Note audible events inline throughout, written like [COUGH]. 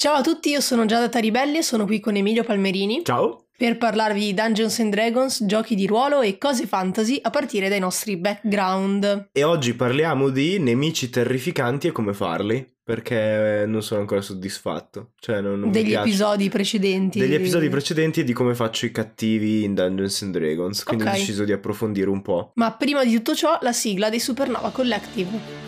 Ciao a tutti, io sono Giada Taribelli e sono qui con Emilio Palmerini Ciao. per parlarvi di Dungeons and Dragons, giochi di ruolo e cose fantasy a partire dai nostri background. E oggi parliamo di nemici terrificanti e come farli, perché non sono ancora soddisfatto. Cioè, non, non Degli episodi precedenti. Degli episodi precedenti e di come faccio i cattivi in Dungeons and Dragons. Quindi Ok. ho deciso di approfondire un po'. Ma prima di tutto ciò, la sigla dei Supernova Collective.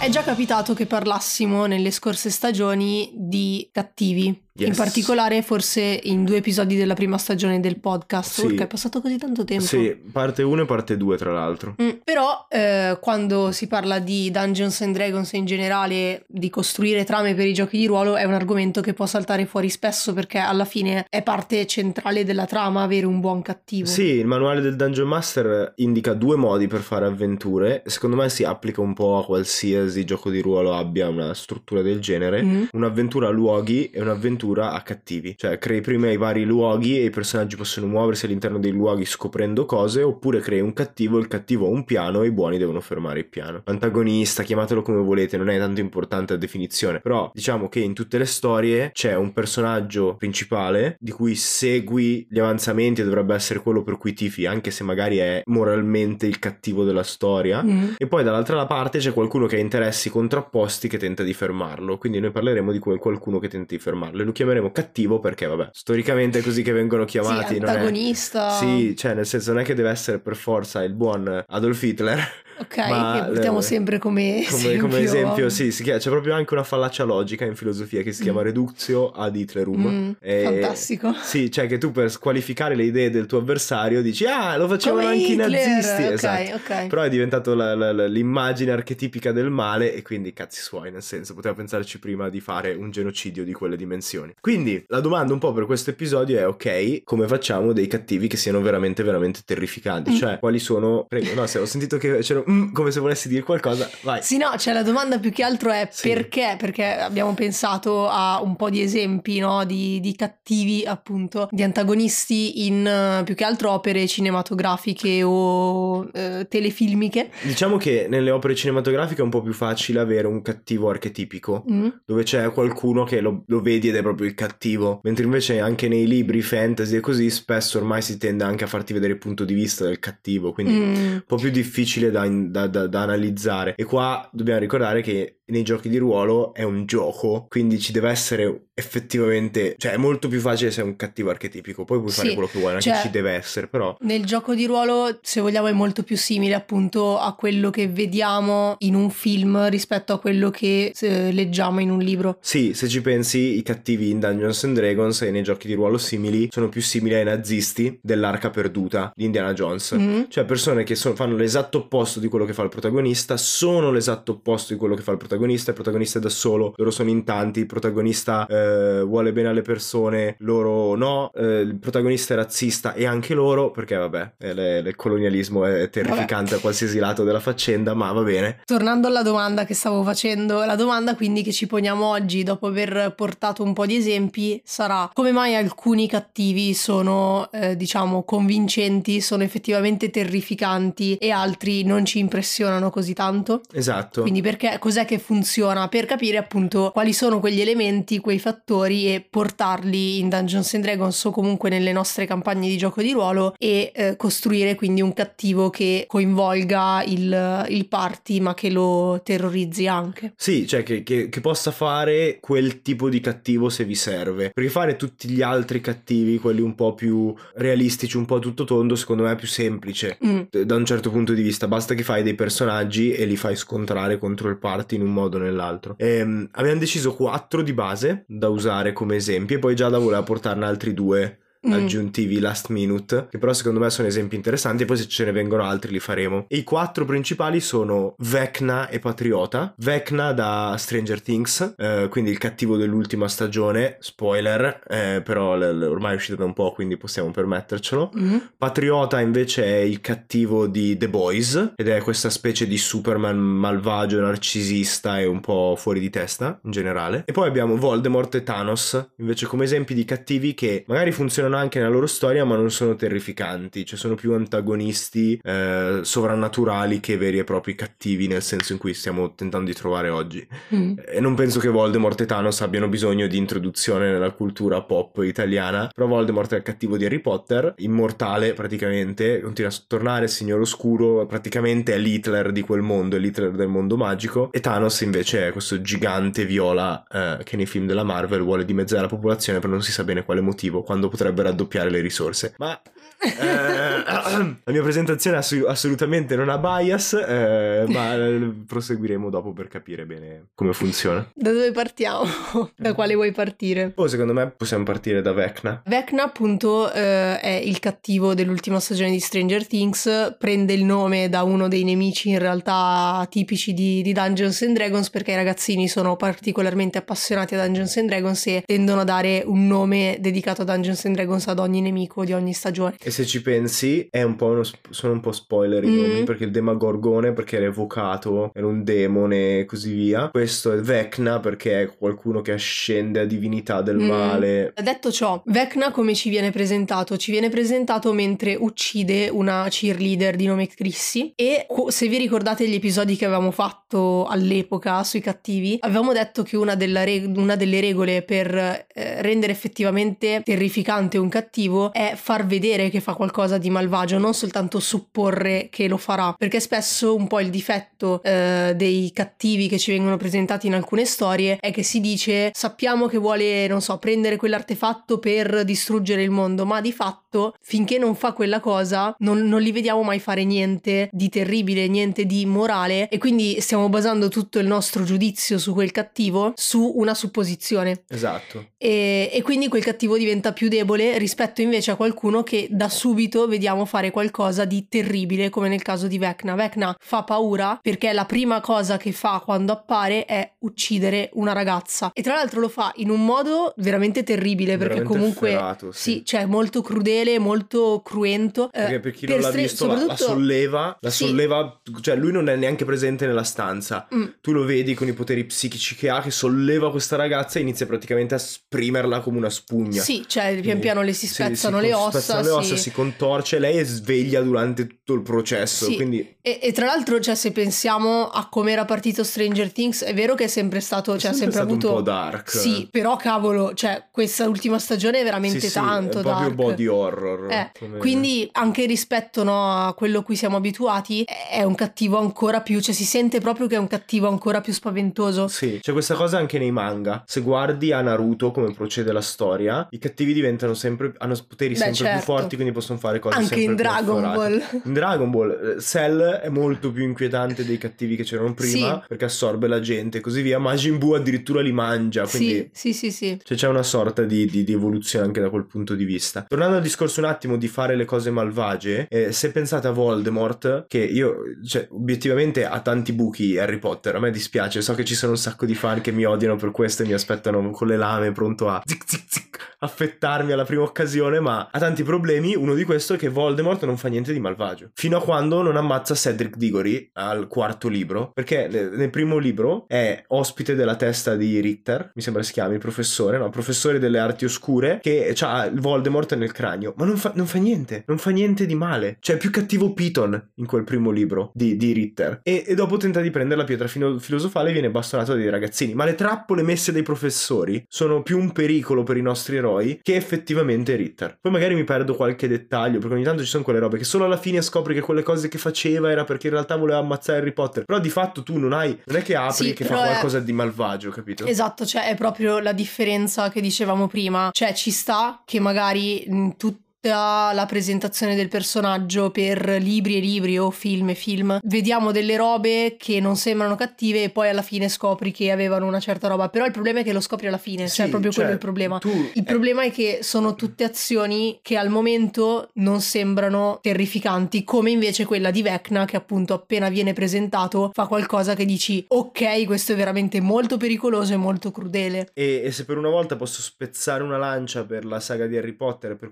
È già capitato che parlassimo nelle scorse stagioni di cattivi. In Yes. particolare, forse in due episodi della prima stagione del podcast. Sì. Perché è passato così tanto tempo. Sì, parte 1 e parte 2 tra l'altro. Mm, però eh, quando si parla di Dungeons and Dragons e in generale di costruire trame per i giochi di ruolo è un argomento che può saltare fuori spesso perché alla fine è parte centrale della trama avere un buon cattivo. Sì, il manuale del Dungeon Master indica due modi per fare avventure. Secondo me si applica un po' a qualsiasi gioco di ruolo abbia una struttura del genere. Mm. Un'avventura a luoghi e un'avventura a cattivi. Cioè, crei prima i vari luoghi e i personaggi possono muoversi all'interno dei luoghi scoprendo cose, oppure crei un cattivo, il cattivo ha un piano e i buoni devono fermare il piano. Antagonista, chiamatelo come volete, non è tanto importante la definizione. Però diciamo che in tutte le storie c'è un personaggio principale di cui segui gli avanzamenti e dovrebbe essere quello per cui tifi, anche se magari è moralmente il cattivo della storia. Mm. E poi dall'altra parte c'è qualcuno che ha interessi contrapposti che tenta di fermarlo. Quindi noi parleremo di quel qualcuno che tenta di fermarlo. E lo chiameremo cattivo perché, vabbè, storicamente è così che vengono chiamati. sì, non è- antagonista. Sì, cioè, nel senso, non è che deve essere per forza il buon Adolf Hitler. Ok, Ma che portiamo le- sempre come, Come esempio. come esempio, sì, si chiama- c'è proprio anche una fallacia logica in filosofia che si chiama Mm. reductio ad Hitlerum. Mm, E- fantastico. Sì, cioè che tu per squalificare le idee del tuo avversario dici, ah, lo facevano Come anche Hitler. i nazisti. Ok, Esatto. ok. Però è diventato la- la- la- l'immagine archetipica del male e quindi cazzi suoi, nel senso, poteva pensarci prima di fare un genocidio di quelle dimensioni. Quindi la domanda un po' per questo episodio è, ok, come facciamo dei cattivi che siano veramente, veramente terrificanti? Mm. Cioè, quali sono... Prego, no, se ho sentito che c'era... mm, come se volessi dire qualcosa, vai. Sì, no, cioè la domanda più che altro è Sì. perché? Perché abbiamo pensato a un po' di esempi, no? Di, di cattivi, appunto, di antagonisti in eh, più che altro opere cinematografiche o eh, telefilmiche. Diciamo che nelle opere cinematografiche è un po' più facile avere un cattivo archetipico. Mm. dove c'è qualcuno che lo, lo vedi ed è proprio il cattivo, mentre invece anche nei libri fantasy e così spesso ormai si tende anche a farti vedere il punto di vista del cattivo, quindi Mm. un po' più difficile da, da- da- da analizzare. E qua dobbiamo ricordare che nei giochi di ruolo è un gioco, quindi ci deve essere effettivamente, cioè è molto più facile se è un cattivo archetipico, poi puoi fare Sì, quello che vuoi, non cioè- ci deve essere, però Nel gioco di ruolo, se vogliamo, è molto più simile appunto a quello che vediamo in un film rispetto a quello che eh, leggiamo in un libro. Sì, se ci pensi, i cattivi in Dungeons and Dragons e nei giochi di ruolo simili sono più simili ai nazisti dell'arca perduta di Indiana Jones. Mm. Cioè persone che so- fanno l'esatto opposto di quello che fa il protagonista, sono l'esatto opposto di quello che fa il protagonista, il protagonista è da solo, loro sono in tanti, il protagonista eh, vuole bene alle persone, loro no, eh, il protagonista è razzista e anche loro, perché vabbè, eh, il colonialismo è terrificante a qualsiasi lato della faccenda, ma va bene. Tornando alla domanda che stavo facendo, la domanda quindi che ci poniamo oggi dopo aver portato un po' di esempi sarà come mai alcuni cattivi sono eh, diciamo convincenti, sono effettivamente terrificanti e altri non ci impressionano così tanto? Esatto. Quindi perché cos'è che funziona? Per capire appunto quali sono quegli elementi, quei fattori e portarli in Dungeons and Dragons o comunque nelle nostre campagne di gioco di ruolo e eh, costruire quindi un cattivo che coinvolga il, il party ma che lo terrorizzi anche. Sì, cioè che, che- che possa fare quel tipo di cattivo se vi serve. Perché fare tutti gli altri cattivi, quelli un po' più realistici, un po' tutto tondo, secondo me è più semplice. Mm. Da un certo punto di vista, basta che fai dei personaggi e li fai scontrare contro il party in un modo o nell'altro. Ehm, abbiamo deciso quattro di base da usare come esempi, e poi Giada voleva portarne altri due mm. aggiuntivi last minute, che però secondo me sono esempi interessanti e poi se ce ne vengono altri li faremo. E i quattro principali sono Vecna e Patriota. Vecna da Stranger Things, eh, quindi il cattivo dell'ultima stagione, spoiler, eh, però l- l- ormai è uscito da un po' quindi possiamo permettercelo. Mm. Patriota invece è il cattivo di The Boys ed è questa specie di Superman malvagio, narcisista e un po' fuori di testa in generale. E poi abbiamo Voldemort e Thanos invece come esempi di cattivi che magari funzionano anche nella loro storia ma non sono terrificanti, cioè sono più antagonisti eh, sovrannaturali che veri e propri cattivi nel senso in cui stiamo tentando di trovare oggi. Mm. E non penso che Voldemort e Thanos abbiano bisogno di introduzione nella cultura pop italiana, però Voldemort è il cattivo di Harry Potter, immortale praticamente, continua a tornare signor oscuro, praticamente è l'Hitler di quel mondo, è l'Hitler del mondo magico, e Thanos invece è questo gigante viola eh, che nei film della Marvel vuole dimezzare la popolazione per non si sa bene quale motivo, quando potrebbe raddoppiare le risorse. Ma eh, [CLEARS THROAT] la mia presentazione ass- assolutamente non ha bias, eh, ma [LAUGHS] proseguiremo dopo per capire bene come funziona. Da dove partiamo? [LAUGHS] da quale vuoi partire? Oh, secondo me possiamo partire da Vecna. Vecna, appunto, eh, è il cattivo dell'ultima stagione di Stranger Things. Prende il nome da uno dei nemici in realtà tipici di, di Dungeons and Dragons perché i ragazzini sono particolarmente appassionati a Dungeons and Dragons e tendono a dare un nome dedicato a Dungeons and Dragons ad ogni nemico di ogni stagione. E se ci pensi, un uno, sono un po' spoiler i mm. nomi, perché il Demagorgone perché era evocato, era un demone e così via. Questo è Vecna perché è qualcuno che ascende a divinità del mm. male. Detto ciò, Vecna come ci viene presentato? Ci viene presentato mentre uccide una cheerleader di nome Chrissy e se vi ricordate gli episodi che avevamo fatto all'epoca sui cattivi, avevamo detto che una, reg- una delle regole per eh, rendere effettivamente terrificante un cattivo è far vedere che fa qualcosa di malvagio, non soltanto supporre che lo farà, perché spesso un po' il difetto eh, dei cattivi che ci vengono presentati in alcune storie è che si dice sappiamo che vuole, non so, prendere quell'artefatto per distruggere il mondo, ma di fatto finché non fa quella cosa non, non li vediamo mai fare niente di terribile, niente di morale e quindi stiamo basando tutto il nostro giudizio su quel cattivo su una supposizione. Esatto. E, e quindi quel cattivo diventa più debole rispetto invece a qualcuno che da subito vediamo fare qualcosa di terribile, come nel caso di Vecna. Vecna fa paura perché la prima cosa che fa quando appare è uccidere una ragazza. E tra l'altro lo fa in un modo veramente terribile, perché veramente comunque efferato, sì. sì, cioè molto crudele, molto cruento. Eh, perché per chi per non l'ha stre- visto, soprattutto... la, solleva, la sì. solleva, cioè lui non è neanche presente nella stanza. Mm. Tu lo vedi con i poteri psichici che ha, che solleva questa ragazza e inizia praticamente a sprimerla come una spugna. Sì, cioè pian piano le si spezzano sì, le ossa. Spezzano le ossa, si contorce lei è sveglia durante il processo. Sì. Quindi... E, e, tra l'altro, cioè, se pensiamo a come era partito Stranger Things, è vero che è sempre stato, cioè, è sempre, sempre avuto. un po' dark. Sì, però cavolo, cioè, questa ultima stagione è veramente sì, tanto sì, è dark. proprio body horror. Eh. Quindi, anche rispetto no, a quello a cui siamo abituati, è un cattivo ancora più, cioè, si sente proprio che è un cattivo ancora più spaventoso. Sì, c'è questa cosa anche nei manga. Se guardi a Naruto come procede la storia, i cattivi diventano sempre, hanno poteri Beh, sempre certo. più forti, quindi possono fare cose anche in Dragon Ball. In Dragon Ball, Cell è molto più inquietante dei cattivi che c'erano prima sì. perché assorbe la gente e così via. Majin Buu addirittura li mangia. Quindi sì, sì, sì. sì. Cioè c'è una sorta di, di, di, evoluzione anche da quel punto di vista. Tornando al discorso un attimo di fare le cose malvagie, eh, se pensate a Voldemort, che io, cioè, obiettivamente ha tanti buchi Harry Potter, a me dispiace, so che ci sono un sacco di fan che mi odiano per questo e mi aspettano con le lame pronto a zic, zic, zic, affettarmi alla prima occasione, ma ha tanti problemi. Uno di questi è che Voldemort non fa niente di malvagio. Fino a quando non ammazza Cedric Diggory al quarto libro, perché nel primo libro è ospite della testa di Richter, mi sembra si chiami, il professore, no? Professore delle arti oscure, che ha il Voldemort nel cranio, ma non fa, non fa, niente, non fa niente di male. Cioè è più cattivo Piton in quel primo libro di, di Ritter. E, e, dopo tenta di prendere la pietra filosofale e viene bastonato dai ragazzini. Ma le trappole messe dai professori sono più un pericolo per i nostri eroi che effettivamente Ritter. Poi magari mi perdo qualche dettaglio, perché ogni tanto ci sono quelle robe che solo alla fine scopri che quelle cose che faceva era perché in realtà voleva ammazzare Harry Potter. Però di fatto tu non hai, non è che apri sì, che fa qualcosa è... di malvagio, capito? Esatto, cioè è proprio la differenza che dicevamo prima. Cioè ci sta che magari tu tutta la presentazione del personaggio per libri e libri o film e film, vediamo delle robe che non sembrano cattive e poi alla fine scopri che avevano una certa roba. Però il problema è che lo scopri alla fine, Sì, cioè proprio cioè, quello è il problema. tu- Il eh, problema è che sono tutte azioni che al momento non sembrano terrificanti, come invece quella di Vecna che appunto appena viene presentato fa qualcosa che dici ok, questo è veramente molto pericoloso e molto crudele. E, e se per una volta posso spezzare una lancia per la saga di Harry Potter per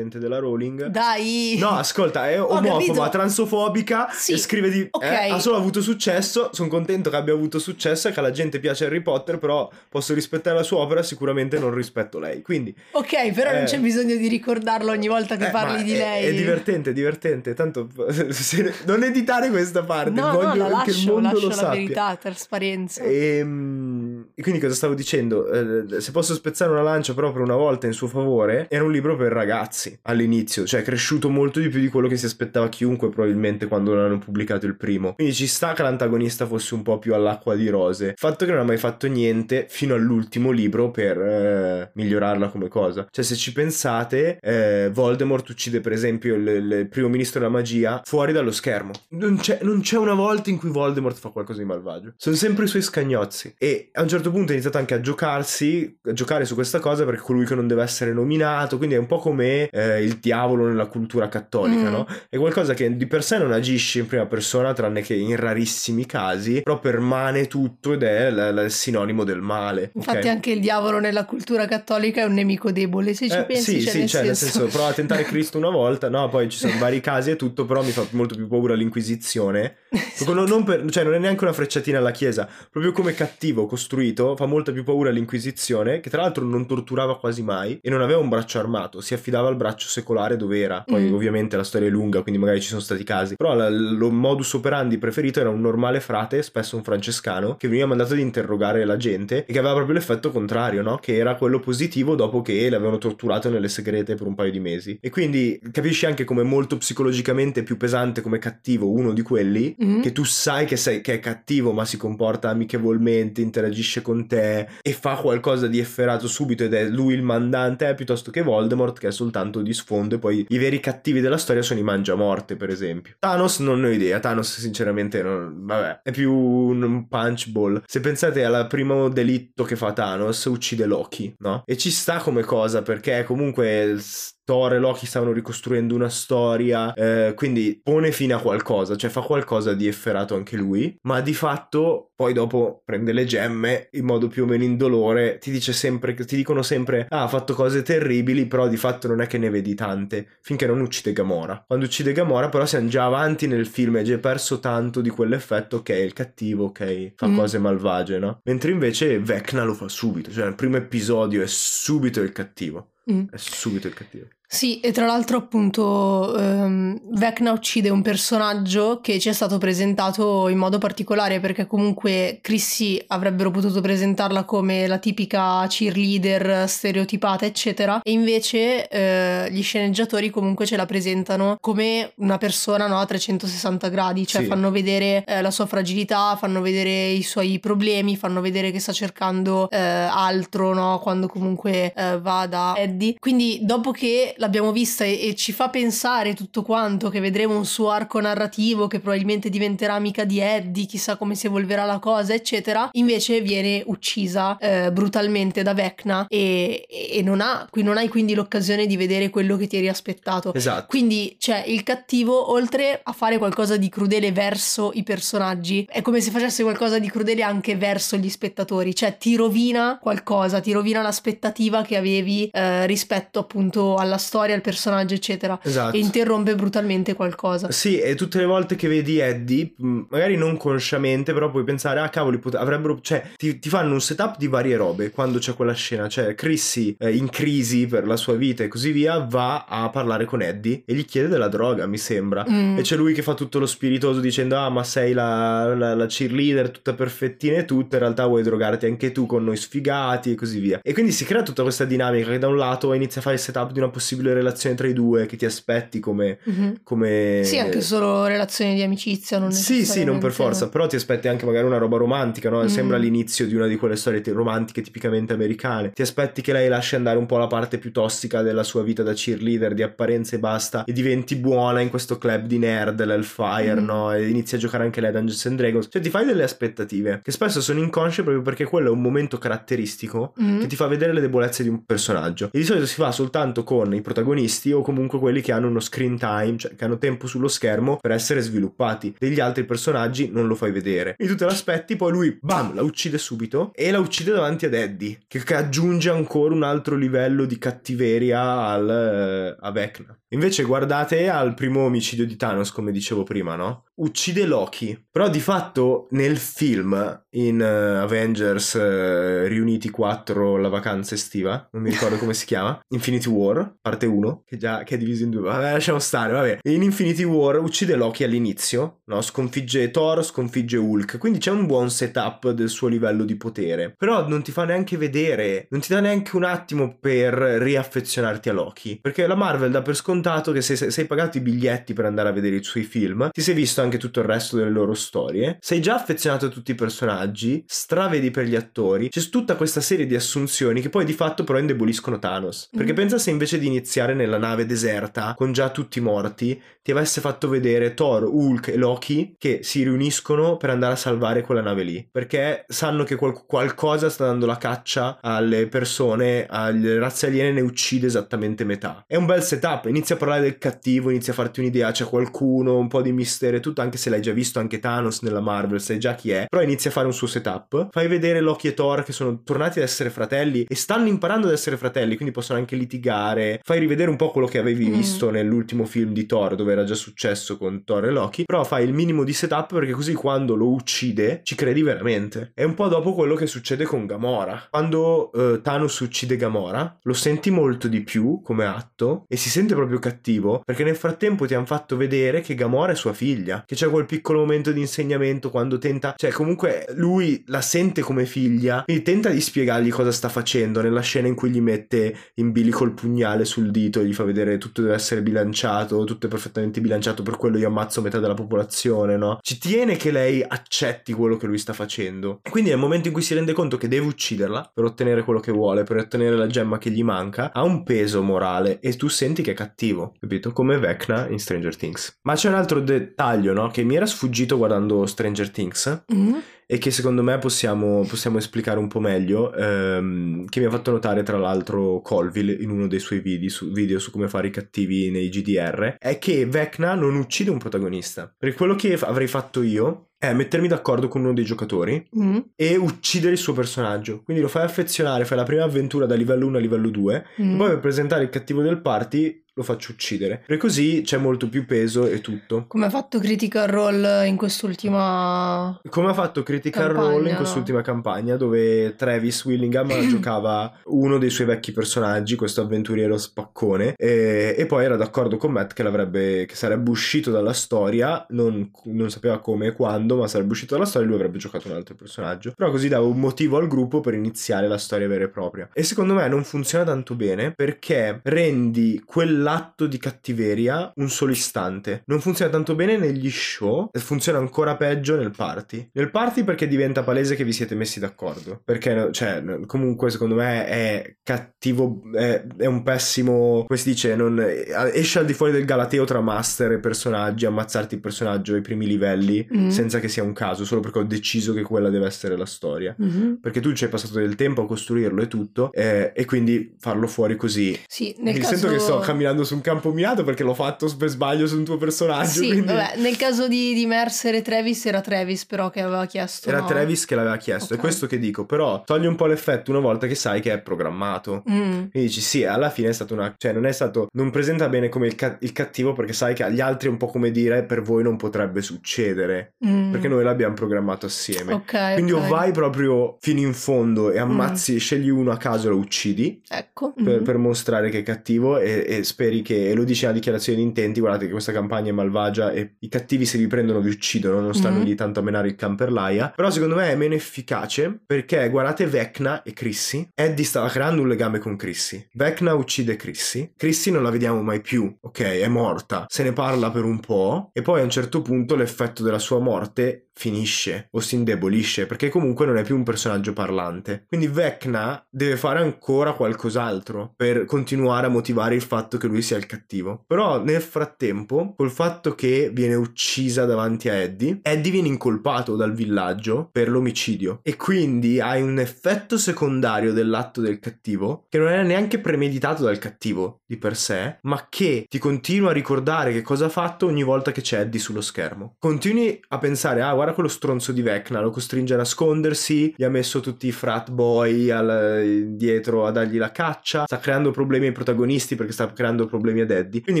quell'incompetente della Rowling. Dai! No, ascolta, è [LAUGHS] omofoba, transofobica Sì, e scrive di... ok. eh, ha solo avuto successo, sono contento che abbia avuto successo e che alla gente piace Harry Potter, però posso rispettare la sua opera, sicuramente non rispetto lei. Quindi... Ok, però non Eh. c'è bisogno di ricordarlo ogni volta che eh, parli di è- lei. È divertente, è divertente. Tanto [LAUGHS] se- non editare questa parte, No, voglio no, la che il lascio, mondo lascio lo la sappia. verità, trasparenza. Ehm, E, quindi cosa stavo dicendo? Eh, se posso spezzare una lancia per una volta in suo favore, era un libro per ragazzi all'inizio, cioè è cresciuto molto di più di quello che si aspettava chiunque probabilmente quando l'hanno pubblicato il primo. Quindi ci sta che l'antagonista fosse un po' più all'acqua di rose. Fatto che non ha mai fatto niente fino all'ultimo libro per eh, migliorarla come cosa. Cioè se ci pensate, eh, Voldemort uccide per esempio il, il primo ministro della magia fuori dallo schermo. Non c'è, non c'è una volta in cui Voldemort fa qualcosa di malvagio. Sono sempre i suoi scagnozzi. E a un certo punto ha iniziato anche a giocarsi, a giocare su questa cosa perché è colui che non deve essere nominato. Quindi è un po' come eh, il diavolo nella cultura cattolica, Mm. no? È qualcosa che di per sé non agisce in prima persona, tranne che in rarissimi casi, però permane tutto ed è l- l- il sinonimo del male. Infatti ok? anche il diavolo nella cultura cattolica è un nemico debole, se ci Eh, pensi, sì, cioè, sì, nel, cioè, nel senso... senso, prova a tentare [LAUGHS] Cristo una volta, no, poi ci sono vari casi e tutto, però mi fa molto più paura l'Inquisizione. Proprio non, per- cioè, non è neanche una frecciatina alla Chiesa, proprio come cattivo costruito, fa molta più paura l'Inquisizione, che tra l'altro non torturava quasi mai e non aveva un braccio armato, si affidava al braccio secolare dove era. Poi Mm. ovviamente la storia è lunga, quindi magari ci sono stati casi. Però la- lo modus operandi preferito era un normale frate, spesso un francescano, che veniva mandato ad interrogare la gente e che aveva proprio l'effetto contrario, no? Che era quello positivo dopo che l'avevano torturato nelle segrete per un paio di mesi. E quindi capisci anche come molto psicologicamente più pesante come cattivo uno di quelli, Mhm. che tu sai che, sei, che è cattivo ma si comporta amichevolmente, interagisce con te e fa qualcosa di efferato subito ed è lui il mandante, eh, piuttosto che Voldemort che è soltanto di sfondo e poi i veri cattivi della storia sono i mangiamorte per esempio. Thanos non ne ho idea, Thanos sinceramente non- vabbè, è più un un punch ball. Se pensate al primo delitto che fa Thanos, uccide Loki, no? E ci sta come cosa perché comunque Thor e Loki stavano ricostruendo una storia, eh, quindi pone fine a qualcosa, cioè fa qualcosa di efferato anche lui, ma di fatto poi dopo prende le gemme in modo più o meno indolore, ti dice sempre, ti dicono sempre, ah ha fatto cose terribili, però di fatto non è che ne vedi tante, finché non uccide Gamora. Quando uccide Gamora però siamo già avanti nel film, hai già perso tanto di quell'effetto, ok, il cattivo, ok, fa Mm. cose malvagie, no? Mentre invece Vecna lo fa subito, cioè nel primo episodio è subito il cattivo. Mm. È subito il cattivo. Sì, e tra l'altro appunto ehm, Vecna uccide un personaggio che ci è stato presentato in modo particolare perché comunque Chrissy avrebbero potuto presentarla come la tipica cheerleader stereotipata eccetera e invece eh, gli sceneggiatori comunque ce la presentano come una persona no, a 360 gradi, cioè Sì. fanno vedere eh, la sua fragilità, fanno vedere i suoi problemi, fanno vedere che sta cercando eh, altro no, quando comunque eh, va da Eddie. Quindi dopo che l'abbiamo vista e, e ci fa pensare tutto quanto, che vedremo un suo arco narrativo che probabilmente diventerà amica di Eddie, chissà come si evolverà la cosa, eccetera, invece viene uccisa eh, brutalmente da Vecna e, e non ha, qui non hai quindi l'occasione di vedere quello che ti eri aspettato. Esatto. Quindi, cioè, il cattivo, oltre a fare qualcosa di crudele verso i personaggi, è come se facesse qualcosa di crudele anche verso gli spettatori. Cioè, ti rovina qualcosa, ti rovina l'aspettativa che avevi eh, rispetto appunto alla storia, al personaggio, eccetera. Esatto. E interrompe brutalmente qualcosa. Sì, e tutte le volte che vedi Eddie, mh, magari non consciamente, però puoi pensare, ah cavoli, pot- avrebbero, cioè, ti, ti fanno un setup di varie robe quando c'è quella scena, cioè Chrissy eh, in crisi per la sua vita e così via, va a parlare con Eddie e gli chiede della droga, mi sembra. Mm. E c'è lui che fa tutto lo spiritoso dicendo, ah ma sei la, la, la cheerleader tutta perfettina e tutto, in realtà vuoi drogarti anche tu con noi sfigati e così via. E quindi si crea tutta questa dinamica che da un lato inizia a fare il setup di una possibile possibile relazione tra i due che ti aspetti come... Mhm. come... Sì, anche solo relazioni di amicizia, non Sì, sì, non per forza, però ti aspetti anche magari una roba romantica, no? Mm. Sembra l'inizio di una di quelle storie romantiche tipicamente americane. Ti aspetti che lei lasci andare un po' la parte più tossica della sua vita da cheerleader, di apparenza e basta, e diventi buona in questo club di nerd, l'Hellfire, Mm. no? E inizi a giocare anche lei a Dungeons and Dragons. Cioè ti fai delle aspettative, che spesso sono inconsce proprio perché quello è un momento caratteristico Mhm. che ti fa vedere le debolezze di un personaggio. E di solito si fa soltanto con i protagonisti o comunque quelli che hanno uno screen time, cioè che hanno tempo sullo schermo per essere sviluppati. Degli altri personaggi non lo fai vedere. E tu te l'aspetti, poi lui, bam, la uccide subito e la uccide davanti ad Eddie, che, che aggiunge ancora un altro livello di cattiveria al, eh, a Vecna. Invece guardate al primo omicidio di Thanos, come dicevo prima, no? Uccide Loki. Però di fatto nel film, in eh, Avengers eh, Riuniti 4, la vacanza estiva, non mi ricordo come si chiama, Infinity War, parte 1, che già che è diviso in due, vabbè lasciamo stare, vabbè. In Infinity War uccide Loki all'inizio, no? Sconfigge Thor, sconfigge Hulk, quindi c'è un buon setup del suo livello di potere. Però non ti fa neanche vedere, non ti dà neanche un attimo per riaffezionarti a Loki, perché la Marvel dà per scontato che se se- sei pagato i biglietti per andare a vedere i suoi film, ti sei visto anche tutto il resto delle loro storie, sei già affezionato a tutti i personaggi, stravedi per gli attori, c'è tutta questa serie di assunzioni che poi di fatto però indeboliscono Thanos. Perché Mm. pensa se invece di iniziare nella nave deserta con già tutti morti, ti avesse fatto vedere Thor, Hulk e Loki che si riuniscono per andare a salvare quella nave lì. Perché sanno che qual- qualcosa sta dando la caccia alle persone, alle razze aliene, ne uccide esattamente metà. È un bel setup, inizia a parlare del cattivo, inizia a farti un'idea, c'è qualcuno, un po' di mistero e tutto, anche se l'hai già visto anche Thanos nella Marvel, sai già chi è. Però inizia a fare un suo setup. Fai vedere Loki e Thor che sono tornati ad essere fratelli e stanno imparando ad essere fratelli, quindi possono anche litigare. Fai rivedere un po' quello che avevi Mm. visto nell'ultimo film di Thor, dove era già successo con Thor e Loki. Però fai il minimo di setup perché così quando lo uccide ci credi veramente. È un po' dopo quello che succede con Gamora. Quando eh, Thanos uccide Gamora, lo senti molto di più come atto e si sente proprio cattivo perché nel frattempo ti hanno fatto vedere che Gamora è sua figlia, che c'è quel piccolo momento di insegnamento quando tenta, cioè comunque lui la sente come figlia, quindi tenta di spiegargli cosa sta facendo nella scena in cui gli mette in bilico il pugnale sul dito e gli fa vedere tutto deve essere bilanciato, tutto è perfettamente bilanciato, per quello io ammazzo metà della popolazione, no? Ci tiene che lei accetti quello che lui sta facendo. E quindi nel momento in cui si rende conto che deve ucciderla per ottenere quello che vuole, per ottenere la gemma che gli manca, ha un peso morale e tu senti che è cattivo, capito? Come Vecna in Stranger Things. Ma c'è un altro dettaglio, no? Che mi era sfuggito guardando Stranger Things Mhm. E che secondo me possiamo, possiamo esplicare un po' meglio, ehm, che mi ha fatto notare tra l'altro Colville in uno dei suoi video su, video su come fare i cattivi nei GDR, è che Vecna non uccide un protagonista. Perché quello che avrei fatto io è mettermi d'accordo con uno dei giocatori Mhm. e uccidere il suo personaggio. Quindi lo fai affezionare, fai la prima avventura da livello 1 a livello 2, Mhm. poi per presentare il cattivo del party lo faccio uccidere. E così c'è molto più peso e tutto. Come ha fatto Critical Role in quest'ultima... Come ha fatto Critical Campagna, Role in no? quest'ultima campagna dove Travis Willingham [CLEARS THROAT] giocava uno dei suoi vecchi personaggi, questo avventuriero spaccone, e, e poi era d'accordo con Matt che, l'avrebbe, che sarebbe uscito dalla storia, non, non sapeva come e quando, ma sarebbe uscito dalla storia e lui avrebbe giocato un altro personaggio. Però così dava un motivo al gruppo per iniziare la storia vera e propria. E secondo me non funziona tanto bene perché rendi quell'atto di cattiveria un solo istante. Non funziona tanto bene negli show e funziona ancora peggio nel party. Nel party perché diventa palese che vi siete messi d'accordo. Perché, cioè, comunque secondo me è cattivo, è, è un pessimo, come si dice, non, esce al di fuori del galateo tra master e personaggi, ammazzarti il personaggio ai primi livelli Mm. senza che sia un caso, solo perché ho deciso che quella deve essere la storia. Mhm. Perché tu ci hai passato del tempo a costruirlo e tutto, eh, e quindi farlo fuori così. Sì, nel Mi caso... sento che sto camminando su un campo minato perché l'ho fatto per sbaglio su un tuo personaggio. Sì, quindi... vabbè, nel caso di, di Mercer e Travis era Travis però che aveva chiesto. Era no? Travis che l'aveva chiesto, Ok. è questo che dico. Però togli un po' l'effetto una volta che sai che è programmato. Mm. Quindi dici sì, alla fine è stato una... cioè non è stato... non presenta bene come il, ca- il cattivo perché sai che agli altri è un po' come dire per voi non potrebbe succedere. Mm. Perché noi l'abbiamo programmato assieme. Ok, Quindi ok. o vai proprio fino in fondo e ammazzi, scegli uno a caso e lo uccidi Ecco. per, mm. per mostrare che è cattivo e, e speri che, e lo dice nella dichiarazione di intenti, guardate che questa campagna è malvagia e i cattivi se vi prendono vi uccidono, non stanno Mhm. lì tanto a menare il can per l'aia, però secondo me è meno efficace perché guardate Vecna e Chrissy, Eddie stava creando un legame con Chrissy, Vecna uccide Chrissy, Chrissy non la vediamo mai più, ok, è morta, se ne parla per un po' e poi a un certo punto l'effetto della sua morte finisce o si indebolisce perché comunque non è più un personaggio parlante. Quindi Vecna deve fare ancora qualcos'altro per continuare a motivare il fatto che lui sia il cattivo. Però nel frattempo, col fatto che viene uccisa davanti a Eddie, Eddie viene incolpato dal villaggio per l'omicidio e quindi hai un effetto secondario dell'atto del cattivo che non è neanche premeditato dal cattivo di per sé, ma che ti continua a ricordare che cosa ha fatto ogni volta che c'è Eddie sullo schermo. Continui a pensare, ah guarda quello stronzo di Vecna, lo costringe a nascondersi, gli ha messo tutti i frat boy al- dietro a dargli la caccia, sta creando problemi ai protagonisti perché sta creando problemi ad Eddie. Quindi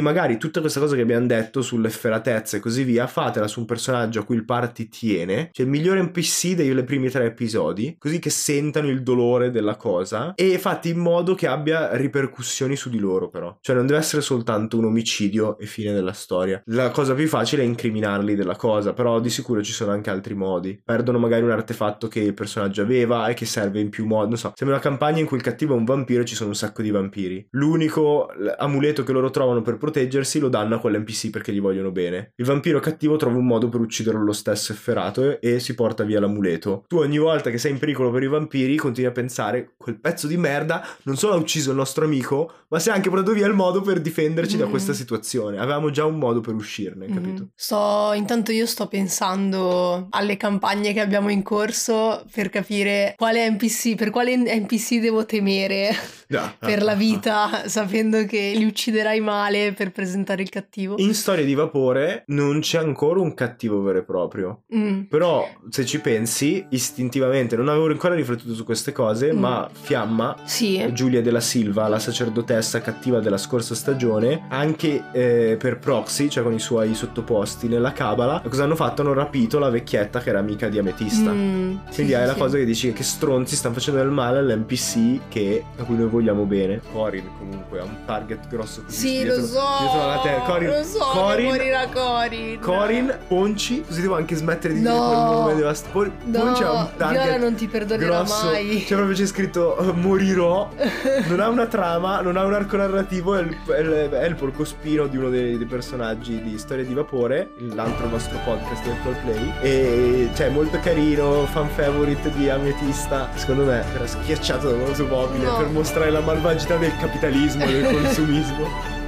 magari tutta questa cosa che abbiamo detto sulle efferatezze e così via, fatela su un personaggio a cui il party tiene, cioè il migliore NPC dei primi tre episodi, così che sentano il dolore della cosa e fate in modo che abbia ripercussioni su di loro però. Cioè non deve essere soltanto un omicidio e fine della storia. La cosa più facile è incriminarli della cosa, però di sicuro ci sono anche altri modi. Perdono magari un artefatto che il personaggio aveva e che serve in più modi. Non so, sembra una campagna in cui il cattivo è un vampiro e ci sono un sacco di vampiri. L'unico l- amuleto che loro trovano per proteggersi lo danno a quell'NPC perché gli vogliono bene. Il vampiro cattivo trova un modo per ucciderlo lo stesso efferato e, e si porta via l'amuleto. Tu ogni volta che sei in pericolo per i vampiri continui a pensare quel pezzo di merda non solo ha ucciso il nostro amico, ma si è anche portato via il modo per difenderci da Mm. questa situazione. Avevamo già un modo per uscirne, Mhm. capito? Sto, intanto io sto pensando alle campagne che abbiamo in corso per capire quale NPC, per quale NPC devo temere Già. [LAUGHS] per la vita, sapendo che li ucciderai male per presentare il cattivo. In Storia di Vapore non c'è ancora un cattivo vero e proprio. Mm. Però, se ci pensi, istintivamente, non avevo ancora riflettuto su queste cose, Mm. ma Fiamma, Sì. Giulia della Silva, la sacerdotessa cattiva della scorsa stagione, anche eh, per proxy, cioè con i suoi sottoposti nella Cabala, cosa hanno fatto? Hanno rapito la vecchietta che era amica di Ametista. Mm, sì, Quindi hai sì, la sì. cosa che dici che stronzi stanno facendo del male all'NPC che, a cui noi vogliamo bene. Corin comunque ha un target grosso così Sì, dietro- lo so. dietro la te- Corin, lo so. Corin, morirà Corin. Corin, Ponci, così devo anche smettere di dire No. quel nome devast- Pon- No, Ponci ha un target Viola non ti perdonerà grosso. mai. Cioè proprio c'è scritto eh, morirò. [LAUGHS] non ha una trama, non ha un arco narrativo, è il, è il- è il porcospino di uno dei, dei personaggi di Storia di Vapore, l'altro nostro podcast Actual Play. E cioè molto carino, fan favorite di Ametista. Secondo me era schiacciato da un oso mobile No. per mostrare la malvagità del capitalismo e del [LAUGHS] consumismo. work.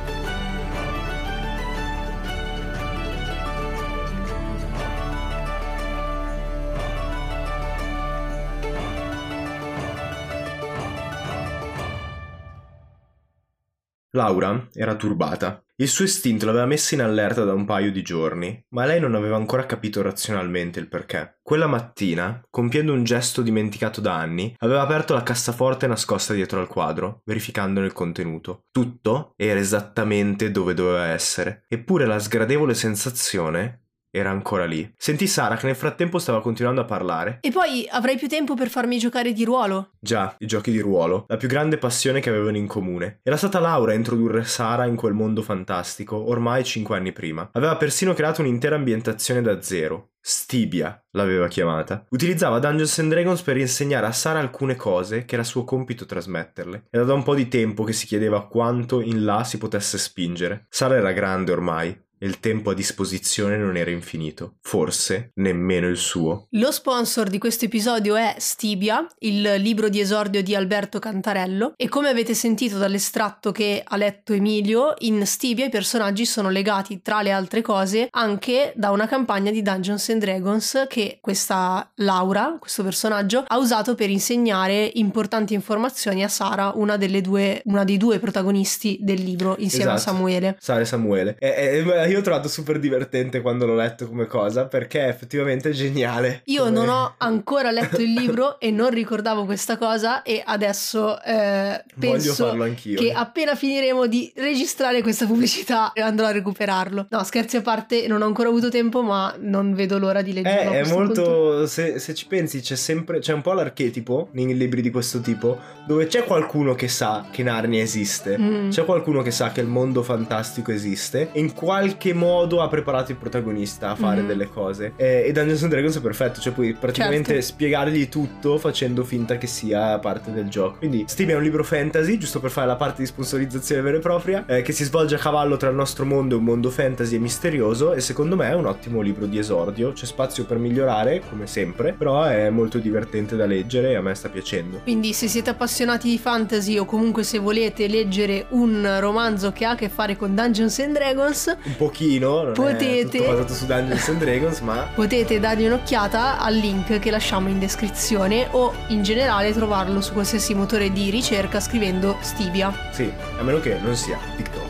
Laura era turbata. Il suo istinto l'aveva messa in allerta da un paio di giorni, ma lei non aveva ancora capito razionalmente il perché. Quella mattina, compiendo un gesto dimenticato da anni, aveva aperto la cassaforte nascosta dietro al quadro, verificandone il contenuto. Tutto era esattamente dove doveva essere, eppure la sgradevole sensazione era ancora lì. Sentì Sara che nel frattempo stava continuando a parlare E poi avrai più tempo per farmi giocare di ruolo. Già, i giochi di ruolo, la più grande passione che avevano in comune. Era stata Laura a introdurre Sara in quel mondo fantastico, ormai cinque anni prima. Aveva persino creato un'intera ambientazione da zero. Stibia l'aveva chiamata. Utilizzava Dungeons and Dragons per insegnare a Sara alcune cose che era suo compito trasmetterle. Era da un po' di tempo che si chiedeva quanto in là si potesse spingere. Sara era grande ormai e il tempo a disposizione non era infinito. Forse nemmeno il suo. Lo sponsor di questo episodio è Stibia, il libro di esordio di Alberto Cantarello e come avete sentito dall'estratto che ha letto Emilio, in Stibia i personaggi sono legati tra le altre cose anche da una campagna di Dungeons and Dragons che questa Laura, questo personaggio, ha usato per insegnare importanti informazioni a Sara, una delle due una dei due protagonisti del libro insieme Esatto. a Samuele. Sara e Samuele. E- e- io ho trovato super divertente quando l'ho letto come cosa perché effettivamente è geniale. Io come... non ho ancora letto il libro e non ricordavo questa cosa e adesso eh, penso che appena finiremo di registrare questa pubblicità andrò a recuperarlo. No, scherzi a parte, non ho ancora avuto tempo ma non vedo l'ora di leggerlo. Eh, è molto... Se, se, ci pensi c'è sempre... c'è un po' l'archetipo nei libri di questo tipo dove c'è qualcuno che sa che Narnia esiste, mm. c'è qualcuno che sa che il mondo fantastico esiste e in qualche modo ha preparato il protagonista a fare mm. delle cose. E, e Dungeons and Dragons è perfetto, cioè puoi praticamente certo. spiegargli tutto facendo finta che sia parte del gioco. Quindi Stevie è un libro fantasy, giusto per fare la parte di sponsorizzazione vera e propria, eh, che si svolge a cavallo tra il nostro mondo e un mondo fantasy e misterioso e secondo me è un ottimo libro di esordio, c'è spazio per migliorare come sempre, però è molto divertente da leggere e a me sta piacendo. Quindi se siete appassionati di fantasy o comunque se volete leggere un romanzo che ha a che fare con Dungeons and Dragons, pochino, non potete è basato su Dungeons and Dragons, ma potete dargli un'occhiata al link che lasciamo in descrizione o in generale trovarlo su qualsiasi motore di ricerca scrivendo Stevia. Sì, a meno che non sia TikTok.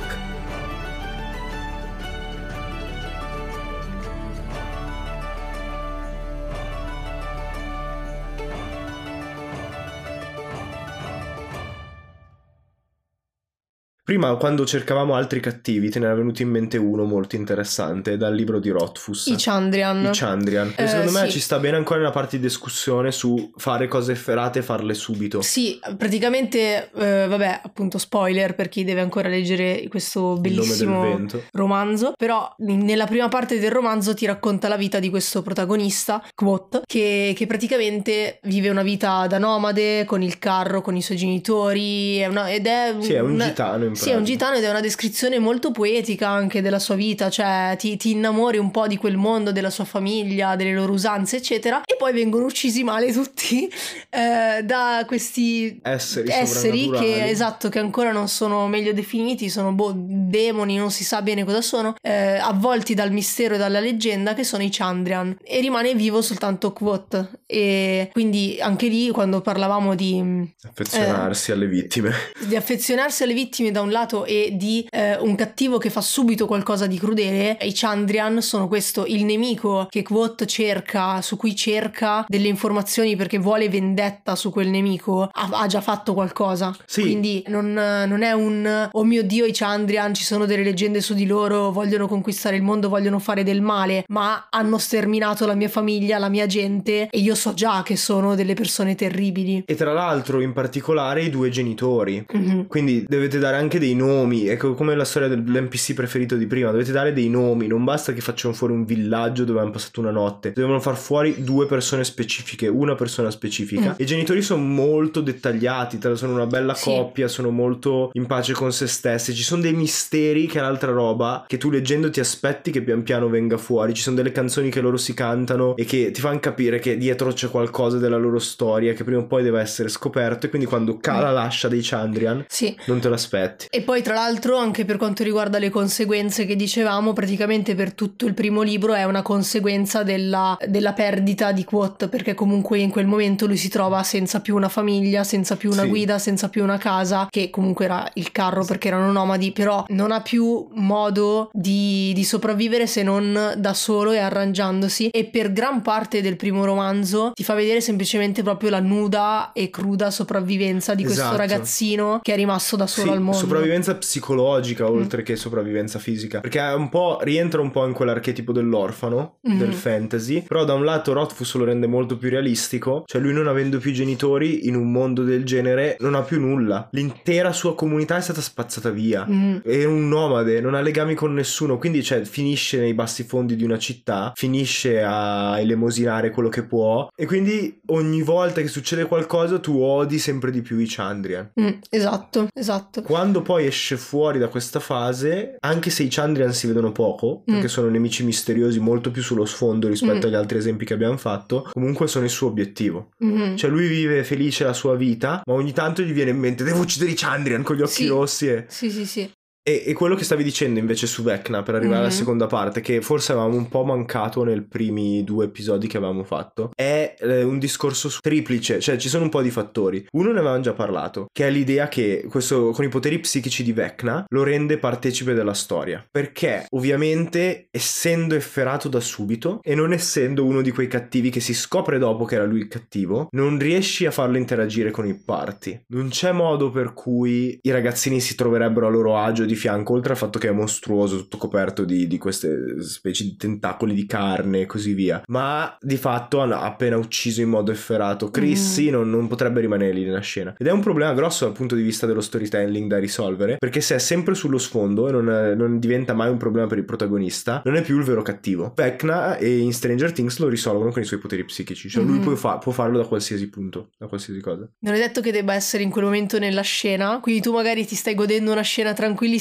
Prima, quando cercavamo altri cattivi, te ne era venuto in mente uno molto interessante dal libro di Rothfuss. I Chandrian. I Chandrian. E eh, secondo me ci sta bene ancora una parte di discussione su fare cose efferate e farle subito. Sì, praticamente, eh, vabbè, appunto, spoiler per chi deve ancora leggere questo bellissimo romanzo. Però nella prima parte del romanzo ti racconta la vita di questo protagonista, Quoth, che, che praticamente vive una vita da nomade con il carro, con i suoi genitori. È una, ed è. Sì, è un una, gitano sì, è un gitano ed è una descrizione molto poetica anche della sua vita, cioè ti, ti, innamori un po' di quel mondo, della sua famiglia, delle loro usanze, eccetera, e poi vengono uccisi male tutti [LAUGHS] eh, da questi esseri, esseri che, esatto, che ancora non sono meglio definiti, sono boh, demoni, non si sa bene cosa sono, eh, avvolti dal mistero e dalla leggenda che sono i Chandrian e rimane vivo soltanto Quoth. E quindi anche lì quando parlavamo di affezionarsi eh, alle vittime. di affezionarsi alle vittime da un lato e di eh, un cattivo che fa subito qualcosa di crudele, i Chandrian sono questo il nemico che Quoth cerca, su cui cerca delle informazioni perché vuole vendetta su quel nemico, ha, ha già fatto qualcosa. Sì. Quindi non, non, è un oh mio dio i Chandrian, ci sono delle leggende su di loro, vogliono conquistare il mondo, vogliono fare del male, ma hanno sterminato la mia famiglia, la mia gente e io so già che sono delle persone terribili. E tra l'altro in particolare i due genitori. Mm-hmm. Quindi dovete dare anche dei nomi, ecco come la storia dell'NPC preferito di prima, dovete dare dei nomi, non basta che facciano fuori un villaggio dove hanno passato una notte, devono far fuori due persone specifiche, una persona specifica. Mm. I genitori sono molto dettagliati, sono una bella sì. coppia, sono molto in pace con se stessi, ci sono dei misteri che è un'altra roba che tu leggendo ti aspetti che pian piano venga fuori, ci sono delle canzoni che loro si cantano e che ti fanno capire che dietro c'è qualcosa della loro storia che prima o poi deve essere scoperto e quindi quando cala mm. l'ascia dei Chandrian sì. non te l'aspetti. E poi tra l'altro anche per quanto riguarda le conseguenze che dicevamo, praticamente per tutto il primo libro è una conseguenza della, della perdita di Quoth, perché comunque in quel momento lui si trova senza più una famiglia, senza più una sì. guida, senza più una casa, che comunque era il carro perché erano nomadi, però non ha più modo di, di sopravvivere se non da solo e arrangiandosi e per gran parte del primo romanzo ti fa vedere semplicemente proprio la nuda e cruda sopravvivenza di questo esatto. ragazzino che è rimasto da solo sì, al mondo sopravvivenza psicologica mm. oltre che sopravvivenza fisica. Perché è un po', rientra un po' in quell'archetipo dell'orfano, mm. del fantasy. Però da un lato Rothfuss lo rende molto più realistico. Cioè lui non avendo più genitori in un mondo del genere non ha più nulla. L'intera sua comunità è stata spazzata via. Mm. È un nomade, non ha legami con nessuno. Quindi cioè finisce nei bassi fondi di una città, finisce a elemosinare quello che può. E quindi ogni volta che succede qualcosa tu odi sempre di più i Chandrian. Mm, esatto, esatto. Quando poi esce fuori da questa fase, anche se i Chandrian si vedono poco, perché mm. sono nemici misteriosi molto più sullo sfondo rispetto mm. agli altri esempi che abbiamo fatto, comunque sono il suo obiettivo. Mm. Cioè lui vive felice la sua vita, ma ogni tanto gli viene in mente devo uccidere i Chandrian con gli occhi sì. rossi. E... Sì, sì, sì. E, e quello che stavi dicendo invece su Vecna per arrivare Mhm. alla seconda parte, che forse avevamo un po' mancato nei primi due episodi che avevamo fatto, è eh, un discorso triplice, cioè ci sono un po' di fattori. Uno ne avevamo già parlato, che è l'idea che questo con i poteri psichici di Vecna lo rende partecipe della storia. Perché ovviamente essendo efferato da subito e non essendo uno di quei cattivi che si scopre dopo che era lui il cattivo, non riesci a farlo interagire con i parti. Non c'è modo per cui i ragazzini si troverebbero a loro agio di fianco, oltre al fatto che è mostruoso, tutto coperto di, di queste specie di tentacoli di carne e così via. Ma di fatto ha appena ucciso in modo efferato Chrissy, non, non potrebbe rimanere lì nella scena. Ed è un problema grosso dal punto di vista dello storytelling da risolvere, perché se è sempre sullo sfondo e non, non diventa mai un problema per il protagonista, non è più il vero cattivo. Vecna e in Stranger Things lo risolvono con i suoi poteri psichici, cioè lui Mhm. può, fa- può farlo da qualsiasi punto, da qualsiasi cosa. Non è detto che debba essere in quel momento nella scena, quindi tu magari ti stai godendo una scena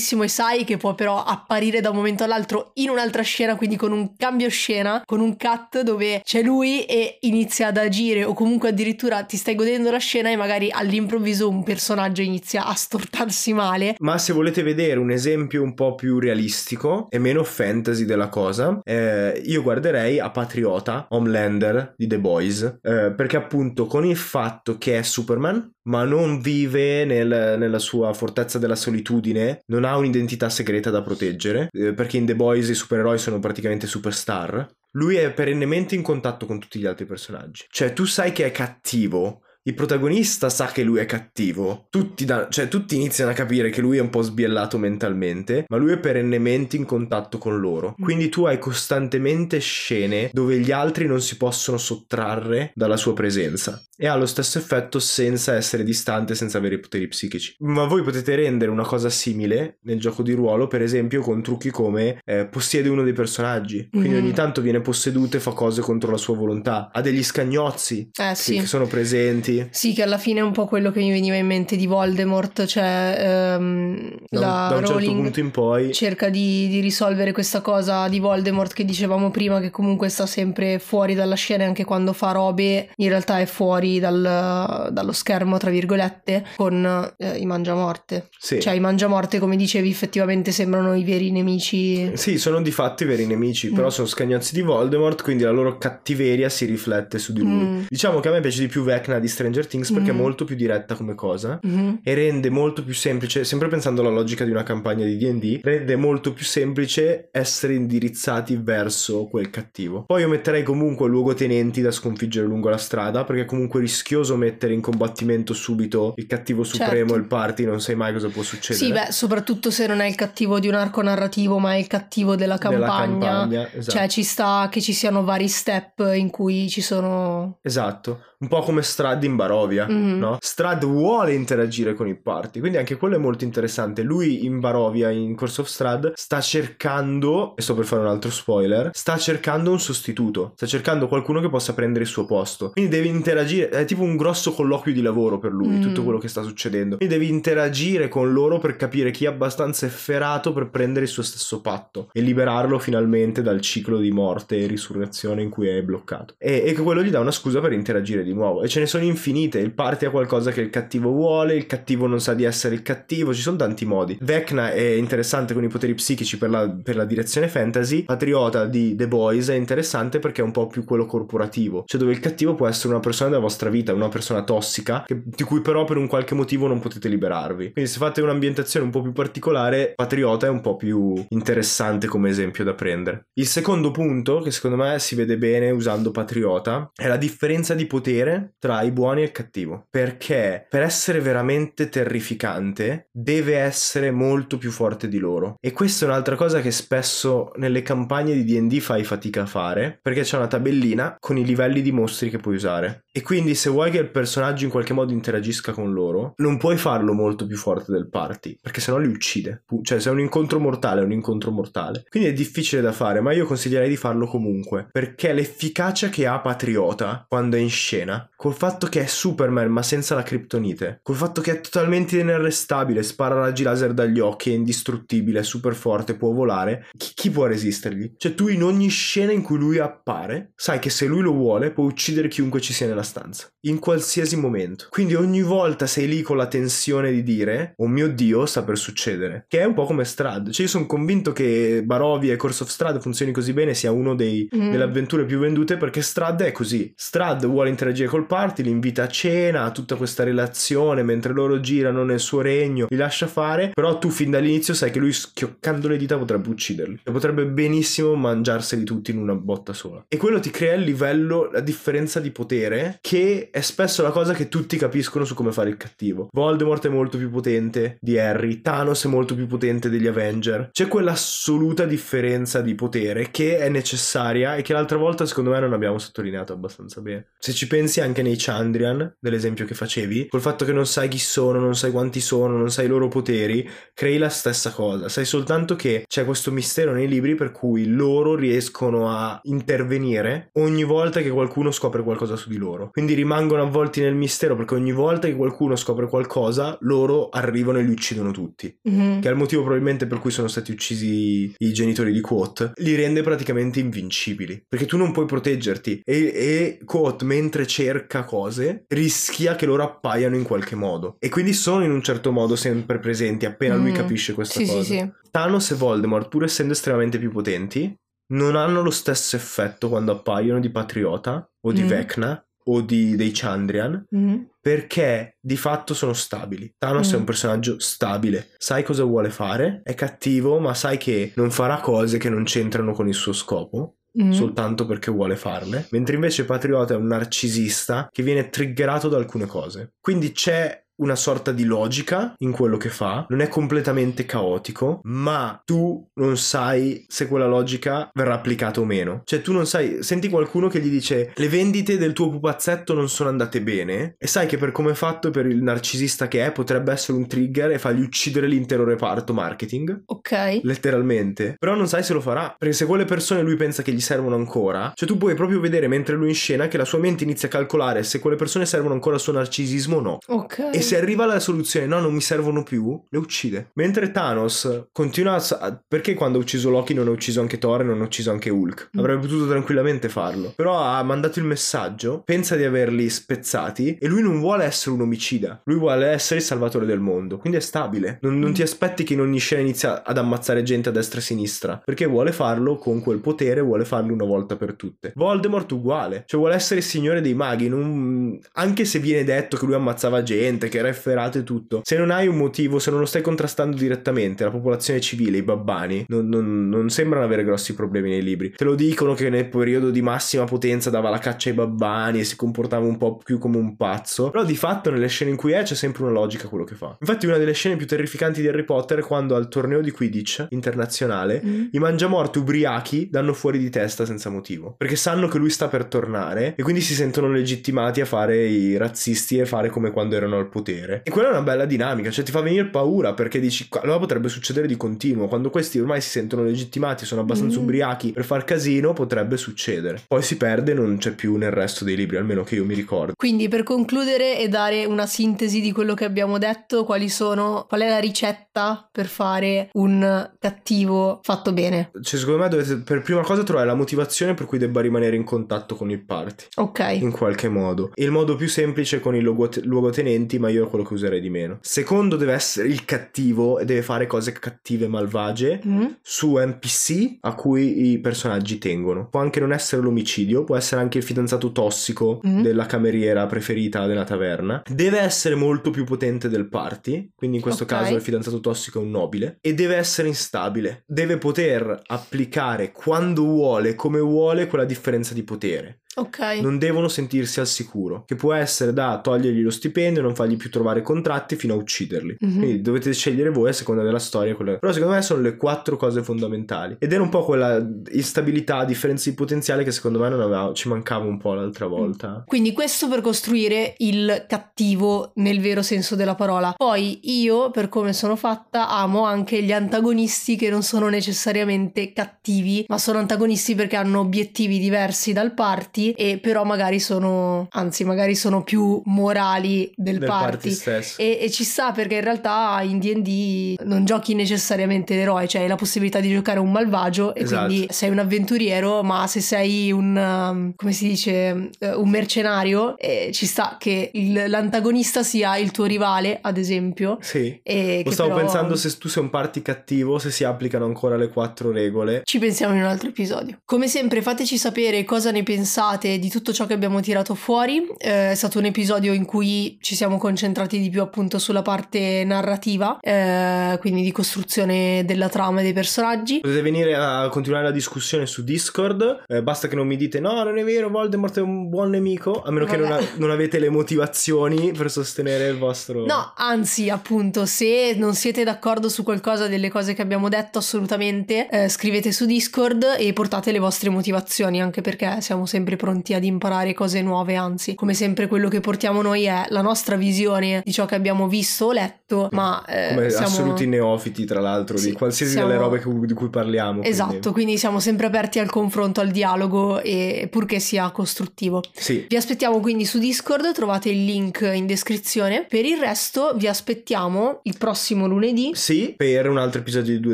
tranquillissimo e sai che può però apparire da un momento all'altro in un'altra scena, quindi con un cambio scena, con un cut dove c'è lui e inizia ad agire o comunque addirittura ti stai godendo la scena e magari all'improvviso un personaggio inizia a stortarsi male. Ma se volete vedere un esempio un po' più realistico e meno fantasy della cosa, eh, io guarderei a Patriota, Homelander di The Boys, eh, perché appunto con il fatto che è Superman, ma non vive nel- nella sua fortezza della solitudine, non ha un'identità segreta da proteggere, eh, perché in The Boys i supereroi sono praticamente superstar. Lui è perennemente in contatto con tutti gli altri personaggi. Cioè, tu sai che è cattivo, il protagonista sa che lui è cattivo, tutti, da- cioè, tutti iniziano a capire che lui è un po' sbiellato mentalmente, ma lui è perennemente in contatto con loro. Quindi tu hai costantemente scene dove gli altri non si possono sottrarre dalla sua presenza. E ha lo stesso effetto senza essere distante, senza avere i poteri psichici. Ma voi potete rendere una cosa simile nel gioco di ruolo, per esempio, con trucchi come eh, possiede uno dei personaggi. Quindi Mhm. ogni tanto viene posseduto e fa cose contro la sua volontà. Ha degli scagnozzi Eh che- sì. che sono presenti. Sì, che alla fine è un po' quello che mi veniva in mente di Voldemort, cioè ehm, Da, la da un certo Rowling punto in poi. cerca di, di risolvere questa cosa di Voldemort che dicevamo prima, che comunque sta sempre fuori dalla scena, anche quando fa robe, in realtà è fuori dal- dallo schermo, tra virgolette, con eh, i mangiamorte. Sì. Cioè i mangiamorte, come dicevi, effettivamente sembrano i veri nemici. Sì, sono di fatto i veri nemici, però Mm. sono scagnozzi di Voldemort, quindi la loro cattiveria si riflette su di lui. Mm. Diciamo che a me piace di più Vecna di Stranger Things perché Mm. è molto più diretta come cosa. Mhm. E rende molto più semplice, sempre pensando alla logica di una campagna di DD, rende molto più semplice essere indirizzati verso quel cattivo. Poi io metterei comunque luogotenenti da sconfiggere lungo la strada, perché è comunque rischioso mettere in combattimento subito il cattivo supremo Certo. il party, non sai mai cosa può succedere. Sì, beh, soprattutto se non è il cattivo di un arco narrativo, ma è il cattivo della Della campagna. campagna, esatto. Cioè, ci sta che ci siano vari step in cui ci sono. Esatto, un po' come Strad in Barovia, Mhm. no? Strad vuole interagire con i party, quindi anche quello è molto interessante. Lui in Barovia, in Course of Strad, sta cercando, e sto per fare un altro spoiler, sta cercando un sostituto, sta cercando qualcuno che possa prendere il suo posto. Quindi devi interagire, è tipo un grosso colloquio di lavoro per lui, Mm. tutto quello che sta succedendo. Quindi devi interagire con loro per capire chi è abbastanza efferato per prendere il suo stesso patto e liberarlo finalmente dal ciclo di morte e risurrezione in cui è bloccato. E, e quello gli dà una scusa per interagire di nuovo. E ce ne sono infinite. Il party ha qualcosa che il cattivo vuole, il cattivo non sa di essere il cattivo, ci sono tanti modi. Vecna è interessante con i poteri psichici per la, per la direzione fantasy. Patriota di The Boys è interessante perché è un po' più quello corporativo, cioè dove il cattivo può essere una persona della vostra vita, una persona tossica, che- di cui però per un qualche motivo non potete liberarvi. Quindi se fate un'ambientazione un po' più particolare, Patriota è un po' più interessante come esempio da prendere. Il secondo punto, che secondo me si vede bene usando Patriota, è la differenza di potere tra i buoni e il cattivo. Perché per essere veramente terrificante deve essere molto più forte di loro. E questa è un'altra cosa che spesso nelle campagne di DD fai fatica a fare, perché c'è una tabellina con i livelli di mostri che puoi usare. E quindi se vuoi che il personaggio in qualche modo interagisca con loro, non puoi farlo molto più forte del party, perché sennò li uccide. Cioè se è un incontro mortale è un incontro mortale. Quindi è difficile da fare, ma io consiglierei di farlo comunque, perché l'efficacia che ha Patriota quando è in scena, col fatto che è Superman ma senza la criptonite, col fatto che è totalmente inarrestabile, spara raggi laser dagli occhi, è indistruttibile, è super forte, può volare, chi, chi può resistergli? Cioè tu in ogni scena in cui lui appare, sai che se lui lo vuole può uccidere chiunque ci sia nella quella stanza, in qualsiasi momento. Quindi ogni volta sei lì con la tensione di dire, oh mio Dio, sta per succedere. Che è un po' come Strad. Cioè io sono convinto che Barovia e Course of Strad funzioni così bene, sia uno dei, Mm. delle avventure più vendute perché Strad è così. Strad vuole interagire col party, li invita a cena, ha tutta questa relazione mentre loro girano nel suo regno, li lascia fare, però tu fin dall'inizio sai che lui schioccando le dita potrebbe ucciderli. Cioè, potrebbe benissimo mangiarseli tutti in una botta sola. E quello ti crea il livello, la differenza di potere, che è spesso la cosa che tutti capiscono su come fare il cattivo. Voldemort è molto più potente di Harry, Thanos è molto più potente degli Avenger. C'è quell'assoluta differenza di potere che è necessaria e che l'altra volta secondo me non abbiamo sottolineato abbastanza bene. Se ci pensi anche nei Chandrian, dell'esempio che facevi, col fatto che non sai chi sono, non sai quanti sono, non sai i loro poteri, crei la stessa cosa. Sai soltanto che c'è questo mistero nei libri per cui loro riescono a intervenire ogni volta che qualcuno scopre qualcosa su di loro. Quindi rimangono avvolti nel mistero perché ogni volta che qualcuno scopre qualcosa, loro arrivano e li uccidono tutti. Mhm. Che è il motivo probabilmente per cui sono stati uccisi i genitori di Quote. Li rende praticamente invincibili. Perché tu non puoi proteggerti. E, e Quote, mentre cerca cose, rischia che loro appaiano in qualche modo. E quindi sono in un certo modo sempre presenti appena lui Mm. capisce questa Sì, cosa. sì, sì. Thanos e Voldemort, pur essendo estremamente più potenti, non hanno lo stesso effetto quando appaiono di Patriota o di Mm. Vecna o di, dei Chandrian Mhm. perché di fatto sono stabili. Thanos è Mm. un personaggio stabile, sai cosa vuole fare, è cattivo, ma sai che non farà cose che non c'entrano con il suo scopo. Mhm. Soltanto perché vuole farle, mentre invece Patriota è un narcisista che viene triggerato da alcune cose. Quindi c'è una sorta di logica in quello che fa, non è completamente caotico, ma tu non sai se quella logica verrà applicata o meno. Cioè tu non sai, senti qualcuno che gli dice le vendite del tuo pupazzetto non sono andate bene e sai che per come è fatto per il narcisista che è potrebbe essere un trigger e fargli uccidere l'intero reparto marketing. Ok. Letteralmente, però non sai se lo farà perché se quelle persone lui pensa che gli servono ancora, cioè tu puoi proprio vedere mentre lui è in scena che la sua mente inizia a calcolare se quelle persone servono ancora al suo narcisismo o no. Ok. E se arriva alla soluzione no, non mi servono più, le uccide. Mentre Thanos continua a... Perché quando ha ucciso Loki non ha ucciso anche Thor e non ha ucciso anche Hulk? Mm. Avrebbe potuto tranquillamente farlo. Però ha mandato il messaggio, pensa di averli spezzati e lui non vuole essere un omicida. Lui vuole essere il salvatore del mondo. Quindi è stabile. Non, non Mm. ti aspetti che in ogni scena inizia ad ammazzare gente a destra e a sinistra. Perché vuole farlo con quel potere, vuole farlo una volta per tutte. Voldemort uguale. Cioè vuole essere il signore dei maghi. non- Anche se viene detto che lui ammazzava gente, che era efferato e tutto. Se non hai un motivo, se non lo stai contrastando direttamente, la popolazione civile, i babbani, non, non- non sembrano avere grossi problemi nei libri. Te lo dicono che nel periodo di massima potenza dava la caccia ai babbani e si comportava un po' più come un pazzo. Però di fatto nelle scene in cui è c'è sempre una logica quello che fa. Infatti una delle scene più terrificanti di Harry Potter è quando al torneo di Quidditch internazionale Mm. i mangiamorti ubriachi danno fuori di testa senza motivo. Perché sanno che lui sta per tornare e quindi si sentono legittimati a fare i razzisti e fare come quando erano al potere. E quella è una bella dinamica, cioè ti fa venire paura perché dici allora potrebbe succedere di continuo. Quando questi ormai si sentono legittimati, sono abbastanza Mm. ubriachi per far casino, potrebbe succedere. Poi si perde e non c'è più nel resto dei libri, almeno che io mi ricordo. Quindi per concludere e dare una sintesi di quello che abbiamo detto, quali sono, qual è la ricetta per fare un cattivo fatto bene? Cioè, secondo me dovete per prima cosa trovare la motivazione per cui debba rimanere in contatto con il party. Ok. in qualche modo. Il modo più semplice è con i luogot- luogotenenti, ma io è quello che userei di meno. Secondo deve essere il cattivo e deve fare cose cattive e malvagie Mm. su NPC a cui i personaggi tengono. Può anche non essere l'omicidio, può essere anche il fidanzato tossico Mm. della cameriera preferita della taverna. Deve essere molto più potente del party, quindi in questo Ok. caso il fidanzato tossico è un nobile. E deve essere instabile. Deve poter applicare quando vuole, come vuole, quella differenza di potere Ok. non devono sentirsi al sicuro, che può essere da togliergli lo stipendio, non fargli più trovare contratti fino a ucciderli. Mhm. Quindi dovete scegliere voi a seconda della storia. quelle- Però secondo me sono le quattro cose fondamentali. Ed era un po' quella instabilità, differenza di potenziale che secondo me non aveva, ci mancava un po' l'altra volta. Quindi questo per costruire il cattivo nel vero senso della parola. Poi io, per come sono fatta, amo anche gli antagonisti che non sono necessariamente cattivi, ma sono antagonisti perché hanno obiettivi diversi dal party party e però magari sono, anzi magari sono più morali del, Del party. party stesso. E, e ci sta perché in realtà in D&D non giochi necessariamente l'eroe, cioè hai la possibilità di giocare un malvagio e Esatto. quindi sei un avventuriero, ma se sei un, um, come si dice, eh, un mercenario, eh, ci sta che il- l'antagonista sia il tuo rivale, ad esempio. Sì. E stavo però- pensando se tu sei un party cattivo, se si applicano ancora le quattro regole. Ci pensiamo in un altro episodio. Come sempre fateci sapere cosa ne pensate di tutto ciò che abbiamo tirato fuori. Eh, è stato un episodio in cui ci siamo concentrati di più appunto sulla parte narrativa, eh, quindi di costruzione della trama e dei personaggi. Potete venire a continuare la discussione su Discord. eh, basta che non mi dite no, non è vero, Voldemort è un buon nemico. A meno che non, Vabbè. a- non avete le motivazioni per sostenere il vostro. No, anzi, appunto, se non siete d'accordo su qualcosa delle cose che abbiamo detto, assolutamente eh, scrivete su Discord e portate le vostre motivazioni, anche perché siamo sempre pronti ad imparare cose nuove, anzi, come sempre quello che portiamo noi è la nostra visione di ciò che abbiamo visto o letto, ma eh, Come siamo... assoluti neofiti, tra l'altro, Sì, di qualsiasi siamo- delle robe che- di cui parliamo. quindi- Esatto, quindi siamo sempre aperti al confronto, al dialogo e purché sia costruttivo. Sì. Vi aspettiamo quindi su Discord, trovate il link in descrizione. Per il resto vi aspettiamo il prossimo lunedì. Sì, per un altro episodio di Due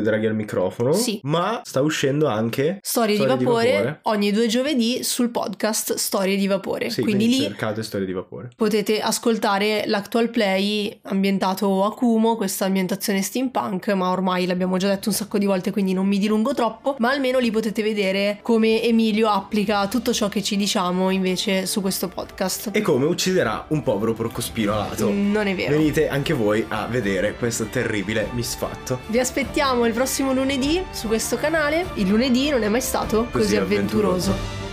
Draghi al microfono. Sì. Ma sta uscendo anche. Storie, Storie di, di vapore, vapore. ogni due giovedì sul podcast Storie di Vapore. Sì, quindi quindi lì cercate storie di vapore. potete ascoltare l'actual play ambientato a Kumo, questa ambientazione steampunk, ma ormai l'abbiamo già detto un sacco di volte, quindi non mi dilungo troppo, ma almeno lì potete vedere come Emilio applica tutto ciò che ci diciamo invece su questo podcast. E come ucciderà un povero porcospino alato. Non è vero. Venite anche voi a vedere questo terribile misfatto. Vi aspettiamo il prossimo lunedì su questo canale. Il lunedì non è mai stato così, Così avventuroso. avventuroso.